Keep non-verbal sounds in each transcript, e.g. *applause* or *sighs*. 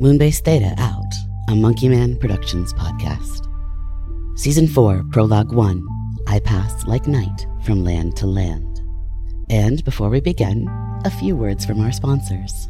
Moonbase Theta out, a Monkey Man Productions podcast. Season 4, Prologue 1 I Pass Like Night from Land to Land. And before we begin, a few words from our sponsors.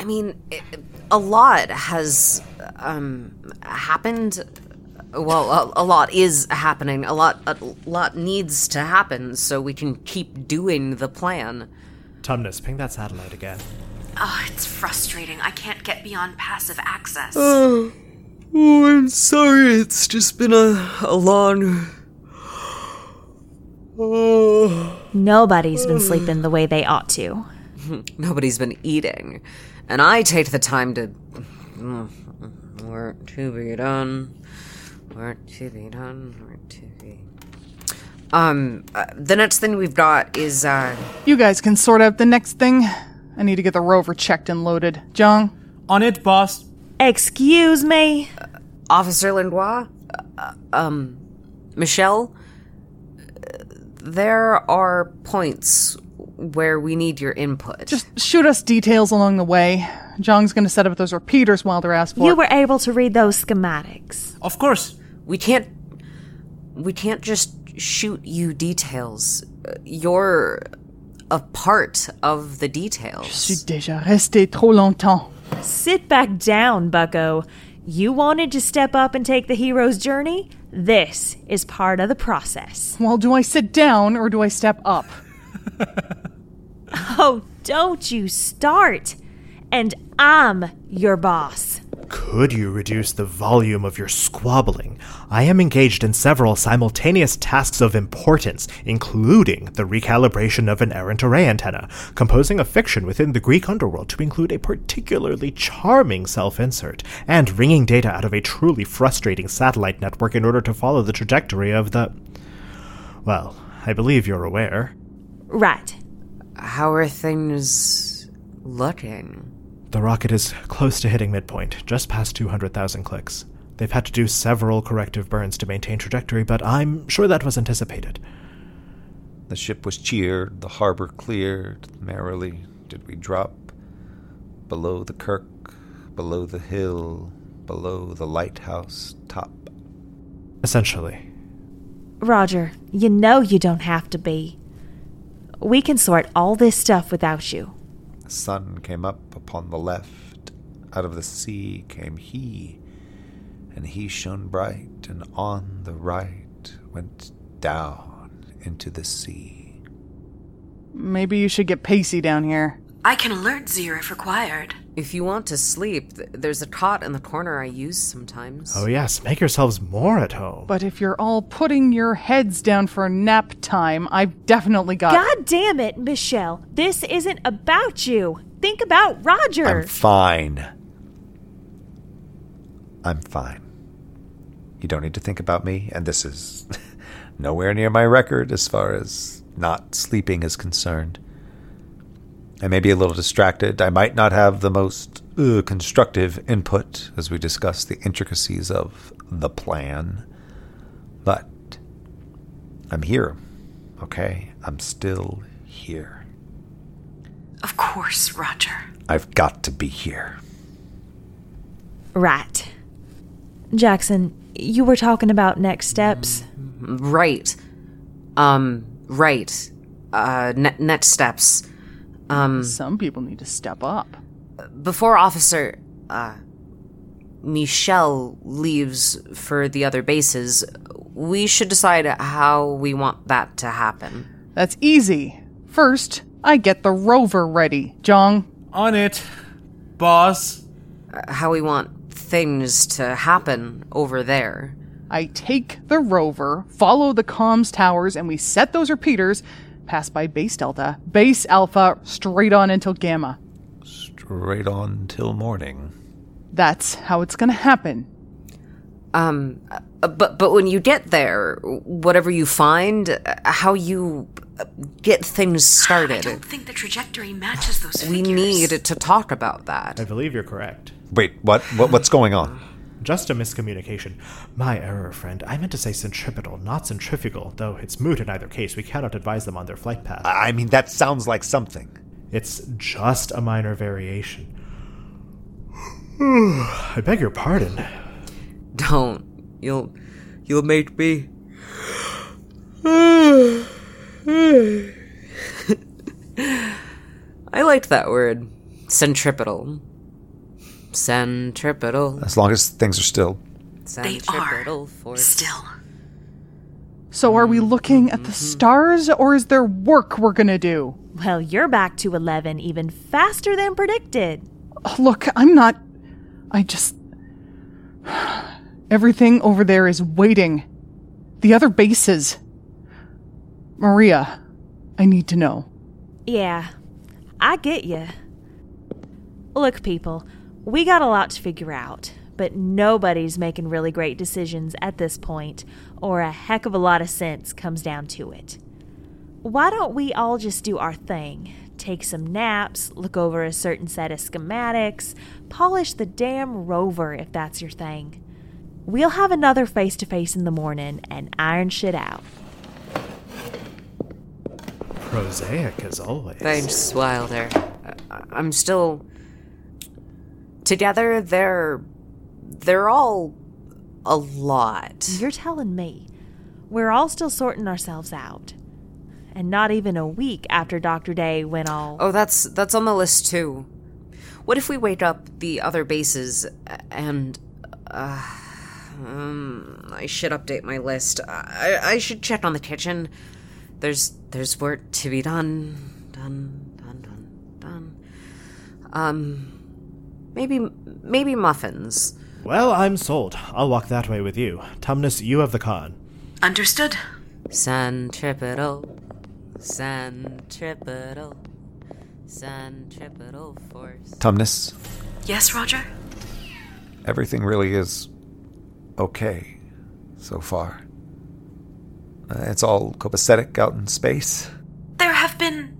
I mean, it, a lot has um, happened. Well, a, a, lot is happening. A lot, a lot needs to happen so we can keep doing the plan. Tumnus, ping that satellite again. Oh, it's frustrating. I can't get beyond passive access. Oh, oh I'm sorry. It's just been a, a long. Oh. Nobody's been sleeping the way they ought to. *laughs* Nobody's been eating. And I take the time to. Work to be done. Work to be done. Work to be. Um, uh, the next thing we've got is, uh. You guys can sort out the next thing. I need to get the rover checked and loaded. Jung. On it, boss. Excuse me? Uh, Officer Langlois? Uh, um, Michelle? There are points where we need your input. Just shoot us details along the way. Jong's going to set up those repeaters while they're asked for. You were able to read those schematics. Of course. We can't. We can't just shoot you details. You're a part of the details. Je suis déjà resté trop longtemps. Sit back down, bucko. You wanted to step up and take the hero's journey? This is part of the process. Well, do I sit down or do I step up? *laughs* oh, don't you start. And I'm your boss. Could you reduce the volume of your squabbling? I am engaged in several simultaneous tasks of importance, including the recalibration of an errant array antenna, composing a fiction within the Greek underworld to include a particularly charming self insert, and wringing data out of a truly frustrating satellite network in order to follow the trajectory of the. Well, I believe you're aware. Right. How are things looking? The rocket is close to hitting midpoint, just past 200,000 clicks. They've had to do several corrective burns to maintain trajectory, but I'm sure that was anticipated. The ship was cheered, the harbor cleared. Merrily did we drop below the kirk, below the hill, below the lighthouse top. Essentially. Roger, you know you don't have to be. We can sort all this stuff without you. Sun came up upon the left. Out of the sea came he, and he shone bright, and on the right went down into the sea. Maybe you should get pacey down here. I can alert Zir if required. If you want to sleep, th- there's a cot in the corner I use sometimes. Oh, yes, make yourselves more at home. But if you're all putting your heads down for nap time, I've definitely got. God damn it, Michelle. This isn't about you. Think about Roger. I'm fine. I'm fine. You don't need to think about me, and this is *laughs* nowhere near my record as far as not sleeping is concerned. I may be a little distracted. I might not have the most uh, constructive input as we discuss the intricacies of the plan. But I'm here, okay? I'm still here. Of course, Roger. I've got to be here. Right. Jackson, you were talking about next steps? Right. Um, right. Uh, ne- next steps. Um, Some people need to step up. Before Officer uh, Michelle leaves for the other bases, we should decide how we want that to happen. That's easy. First, I get the rover ready. Jong? On it, boss. Uh, how we want things to happen over there. I take the rover, follow the comms towers, and we set those repeaters pass by base delta, base alpha, straight on until gamma. Straight on till morning. That's how it's gonna happen. Um, uh, but but when you get there, whatever you find, uh, how you uh, get things *sighs* started. I don't think the trajectory matches those we figures. need to talk about that. I believe you're correct. Wait, what? what what's going on? Just a miscommunication. My error, friend. I meant to say centripetal, not centrifugal, though it's moot in either case. We cannot advise them on their flight path. I mean, that sounds like something. It's just a minor variation. *sighs* I beg your pardon. Don't. You'll. You'll make me. *sighs* I liked that word, centripetal. Centripetal. As long as things are still. They are force. still. So are we looking at the mm-hmm. stars, or is there work we're gonna do? Well, you're back to 11 even faster than predicted. Look, I'm not. I just. Everything over there is waiting. The other bases. Maria, I need to know. Yeah, I get you. Look, people, we got a lot to figure out, but nobody's making really great decisions at this point, or a heck of a lot of sense comes down to it. Why don't we all just do our thing? Take some naps, look over a certain set of schematics, polish the damn rover if that's your thing. We'll have another face to face in the morning and iron shit out. Prosaic as always. Thanks, Wilder. I- I'm still. Together, they're. They're all. a lot. You're telling me. We're all still sorting ourselves out. And not even a week after Dr. Day went all. Oh, that's that's on the list too. What if we wake up the other bases and uh, um, I should update my list. I, I should check on the kitchen. There's there's work to be done, done, done, done, done. Um, maybe maybe muffins. Well, I'm sold. I'll walk that way with you. Tumnus, you have the con. Understood. Centripetal, centripetal, centripetal force. Tumnus, Yes, Roger? everything really is okay so far. Uh, It's all copacetic out in space. There have been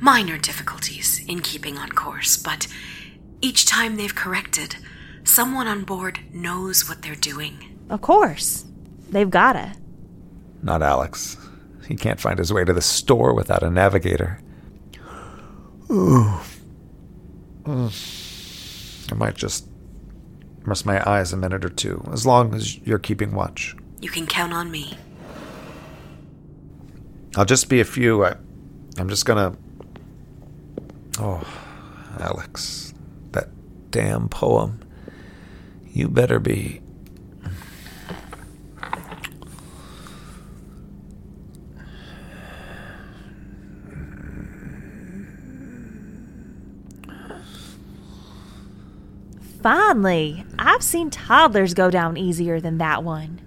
minor difficulties in keeping on course, but each time they've corrected, someone on board knows what they're doing. Of course. They've gotta. Not Alex. He can't find his way to the store without a navigator. Ooh. *sighs* Mm. I might just rest my eyes a minute or two, as long as you're keeping watch. You can count on me. I'll just be a few. I, I'm just gonna. Oh, Alex, that damn poem. You better be. Finally, I've seen toddlers go down easier than that one.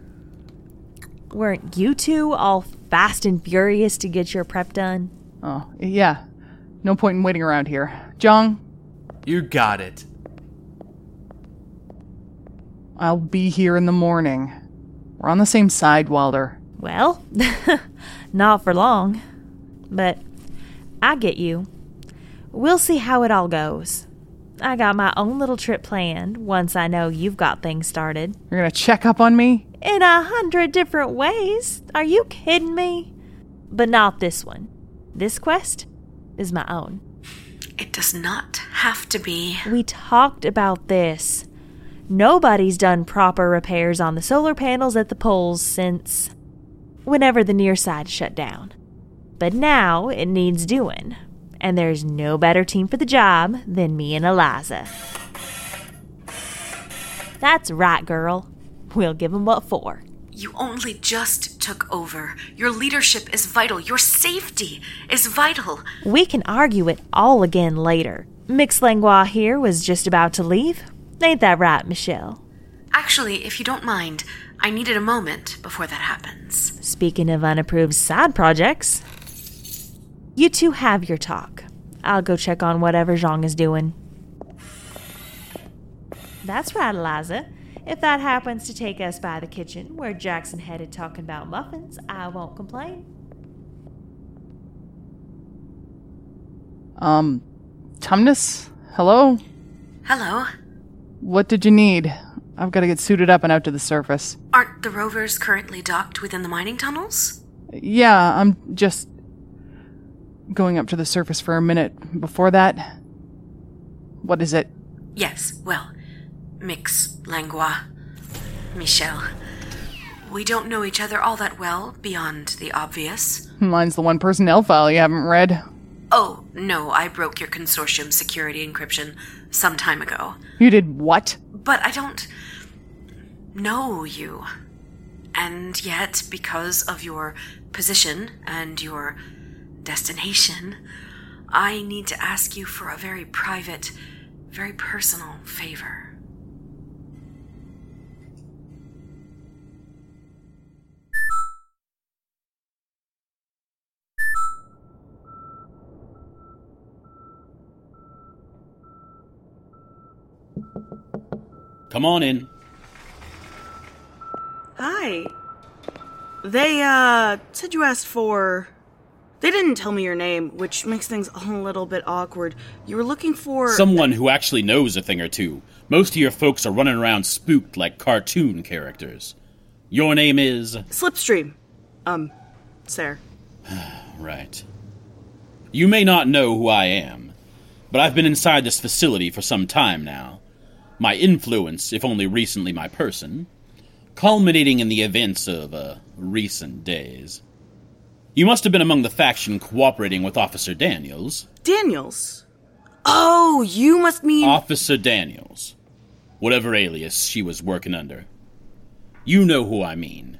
Weren't you two all fast and furious to get your prep done? Oh, yeah. No point in waiting around here. Jong, You got it. I'll be here in the morning. We're on the same side, Wilder. Well, *laughs* not for long. But I get you. We'll see how it all goes. I got my own little trip planned once I know you've got things started. You're gonna check up on me? In a hundred different ways. Are you kidding me? But not this one. This quest is my own. It does not have to be. We talked about this. Nobody's done proper repairs on the solar panels at the poles since whenever the near side shut down. But now it needs doing, and there's no better team for the job than me and Eliza. That's right, girl. We'll give 'em what for. You only just took over. Your leadership is vital. Your safety is vital. We can argue it all again later. Mixed Langlois here was just about to leave. Ain't that right, Michelle? Actually, if you don't mind, I needed a moment before that happens. Speaking of unapproved side projects, You two have your talk. I'll go check on whatever Zhang is doing. That's right, Eliza. If that happens to take us by the kitchen where Jackson headed talking about muffins, I won't complain. Um, Tumnus? Hello? Hello. What did you need? I've got to get suited up and out to the surface. Aren't the rovers currently docked within the mining tunnels? Yeah, I'm just going up to the surface for a minute. Before that, what is it? Yes, well, Mix Langlois. Michel. We don't know each other all that well, beyond the obvious. Mine's the one personnel file you haven't read. Oh, no, I broke your consortium security encryption some time ago. You did what? But I don't know you. And yet, because of your position and your destination, I need to ask you for a very private, very personal favor. Come on in. Hi. They, uh, said you asked for. They didn't tell me your name, which makes things a little bit awkward. You were looking for. Someone who actually knows a thing or two. Most of your folks are running around spooked like cartoon characters. Your name is. Slipstream. Um, sir. *sighs* Right. You may not know who I am, but I've been inside this facility for some time now. My influence, if only recently my person, culminating in the events of uh, recent days. You must have been among the faction cooperating with Officer Daniels. Daniels? Oh, you must mean. Officer Daniels. Whatever alias she was working under. You know who I mean.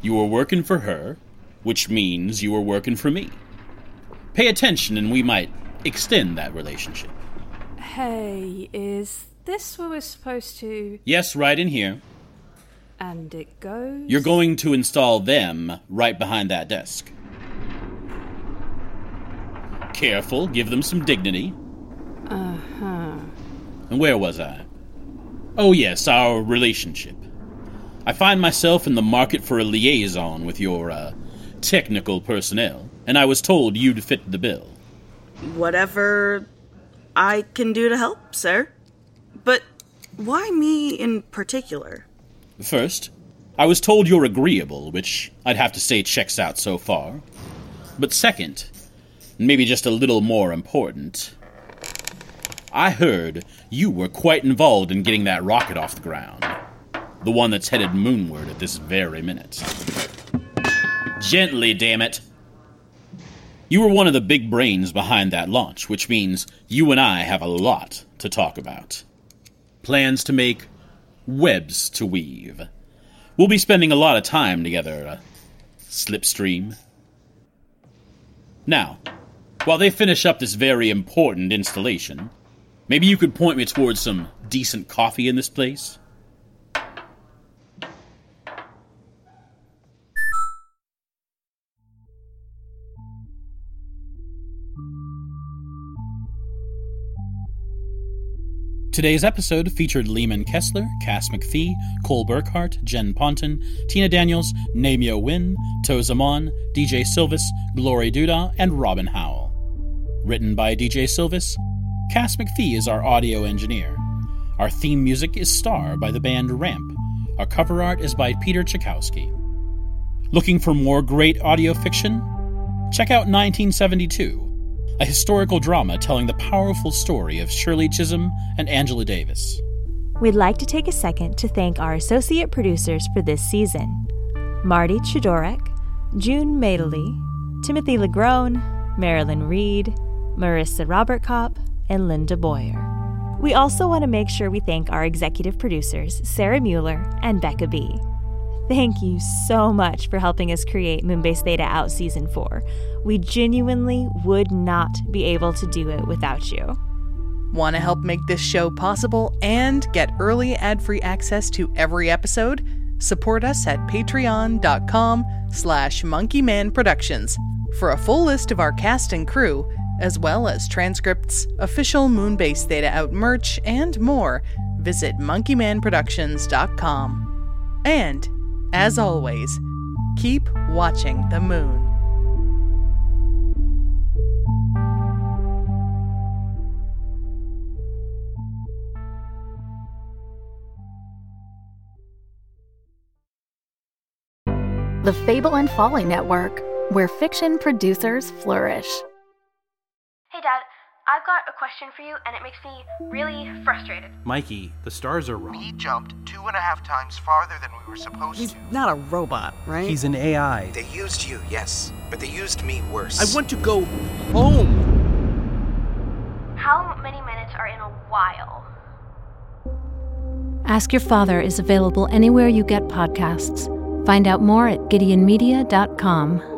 You were working for her, which means you were working for me. Pay attention and we might extend that relationship. Hey, is this where we're supposed to. Yes, right in here. And it goes. You're going to install them right behind that desk. Careful, give them some dignity. Uh huh. And where was I? Oh, yes, our relationship. I find myself in the market for a liaison with your, uh, technical personnel, and I was told you'd fit the bill. Whatever I can do to help, sir. But why me in particular? First, I was told you're agreeable, which I'd have to say checks out so far. But second, and maybe just a little more important, I heard you were quite involved in getting that rocket off the ground. The one that's headed moonward at this very minute. Gently, damn it. You were one of the big brains behind that launch, which means you and I have a lot to talk about. Plans to make webs to weave. We'll be spending a lot of time together, uh, Slipstream. Now, while they finish up this very important installation, maybe you could point me towards some decent coffee in this place? Today's episode featured Leeman Kessler, Cass McPhee, Cole Burkhart, Jen Ponton, Tina Daniels, Namio Wynn, Toza Mon, DJ Sylvis, Glory Duda, and Robin Howell. Written by DJ Sylvis, Cass McPhee is our audio engineer. Our theme music is Star by the band Ramp. Our cover art is by Peter Chakowski. Looking for more great audio fiction? Check out 1972 a historical drama telling the powerful story of Shirley Chisholm and Angela Davis. We'd like to take a second to thank our associate producers for this season Marty Chudorek, June Madeley, Timothy Legrone, Marilyn Reed, Marissa Robert Kopp, and Linda Boyer. We also want to make sure we thank our executive producers, Sarah Mueller and Becca B. Thank you so much for helping us create Moonbase Theta Out Season 4. We genuinely would not be able to do it without you. Want to help make this show possible and get early ad-free access to every episode? Support us at patreon.com slash monkeymanproductions. For a full list of our cast and crew, as well as transcripts, official Moonbase Theta Out merch, and more, visit monkeymanproductions.com. And, as always, keep watching the moon. The Fable and Folly Network, where fiction producers flourish. Hey, Dad, I've got a question for you, and it makes me really frustrated. Mikey, the stars are wrong. We jumped two and a half times farther than we were supposed He's to. not a robot, right? He's an AI. They used you, yes, but they used me worse. I want to go home. How many minutes are in a while? Ask Your Father is available anywhere you get podcasts. Find out more at GideonMedia.com.